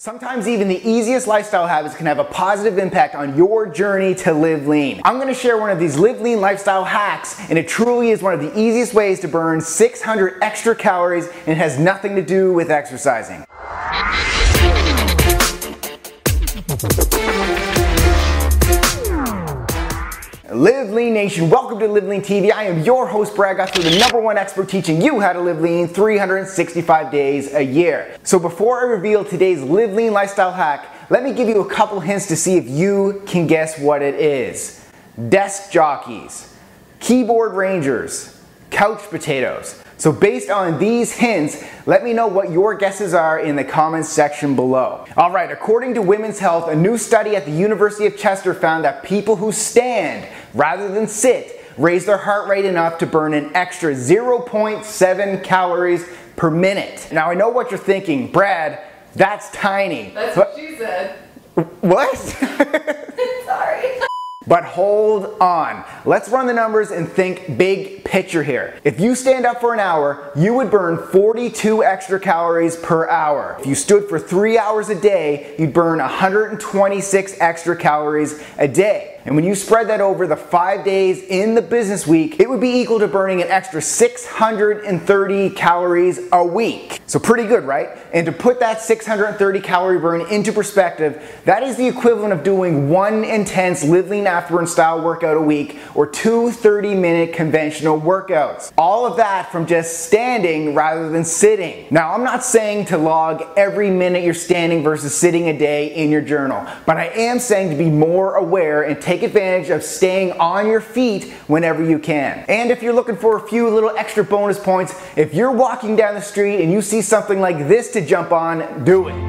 Sometimes even the easiest lifestyle habits can have a positive impact on your journey to live lean. I'm gonna share one of these live lean lifestyle hacks, and it truly is one of the easiest ways to burn 600 extra calories and has nothing to do with exercising. Live Lean Nation, welcome to Live Lean TV. I am your host, Brad Gouthro, the number one expert teaching you how to live lean 365 days a year. So before I reveal today's Live Lean lifestyle hack, let me give you a couple hints to see if you can guess what it is. Desk jockeys, keyboard rangers, couch potatoes. So based on these hints, let me know what your guesses are in the comments section below. All right, according to Women's Health, a new study at the University of Chester found that people who stand rather than sit raise their heart rate enough to burn an extra 0.7 calories per minute. Now I know what you're thinking, Brad, that's tiny. That's what she said. What? But hold on. Let's run the numbers and think big picture here. If you stand up for an hour, you would burn 42 extra calories per hour. If you stood for three hours a day, you'd burn 126 extra calories a day. And when you spread that over the five days in the business week, it would be equal to burning an extra 630 calories a week. So pretty good, right? And to put that 630 calorie burn into perspective, that is the equivalent of doing one intense Live Lean Afterburn style workout a week or two 30 minute conventional workouts. All of that from just standing rather than sitting. Now, I'm not saying to log every minute you're standing versus sitting a day in your journal, but I am saying to be more aware and take advantage of staying on your feet whenever you can. And if you're looking for a few little extra bonus points, if you're walking down the street and you see something like this to jump on, do it.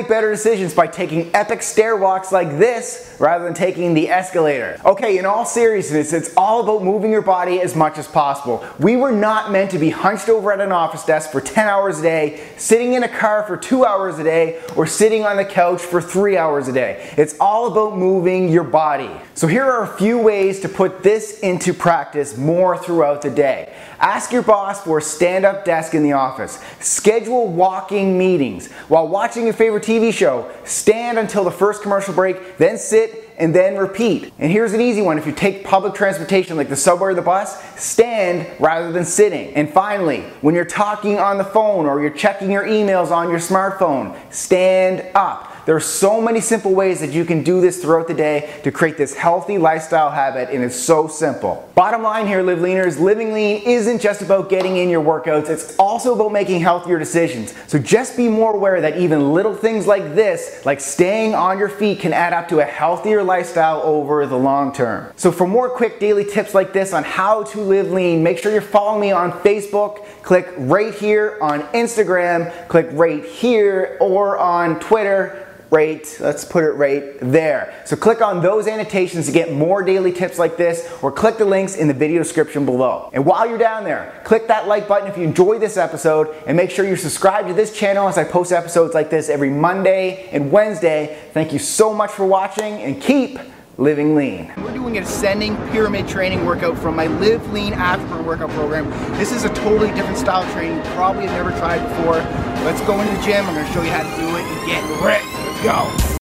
Make better decisions by taking epic stair walks like this rather than taking the escalator. Okay, in all seriousness, it's all about moving your body as much as possible. We were not meant to be hunched over at an office desk for 10 hours a day, sitting in a car for two hours a day, or sitting on the couch for three hours a day. It's all about moving your body. So here are a few ways to put this into practice more throughout the day. Ask your boss for a stand-up desk in the office. Schedule walking meetings. While watching your favorite TV show, stand until the first commercial break, then sit and then repeat. And here's an easy one. If you take public transportation like the subway or the bus, stand rather than sitting. And finally, when you're talking on the phone or you're checking your emails on your smartphone, stand up. There are so many simple ways that you can do this throughout the day to create this healthy lifestyle habit, and it's so simple. Bottom line here, Live Leaners, living lean isn't just about getting in your workouts, it's also about making healthier decisions. So just be more aware that even little things like this, like staying on your feet, can add up to a healthier lifestyle over the long term. So for more quick daily tips like this on how to live lean, make sure you're following me on Facebook, click right here on Instagram, click right here or on Twitter right, let's put it right there. So click on those annotations to get more daily tips like this or click the links in the video description below. And while you're down there, click that like button if you enjoyed this episode and make sure you're subscribed to this channel as I post episodes like this every Monday and Wednesday. Thank you so much for watching and keep living lean. We're doing an ascending pyramid training workout from my Live Lean Afterburn workout program. This is a totally different style training, probably have never tried before. Let's go into the gym. I'm gonna show you how to do it and get ready. Go.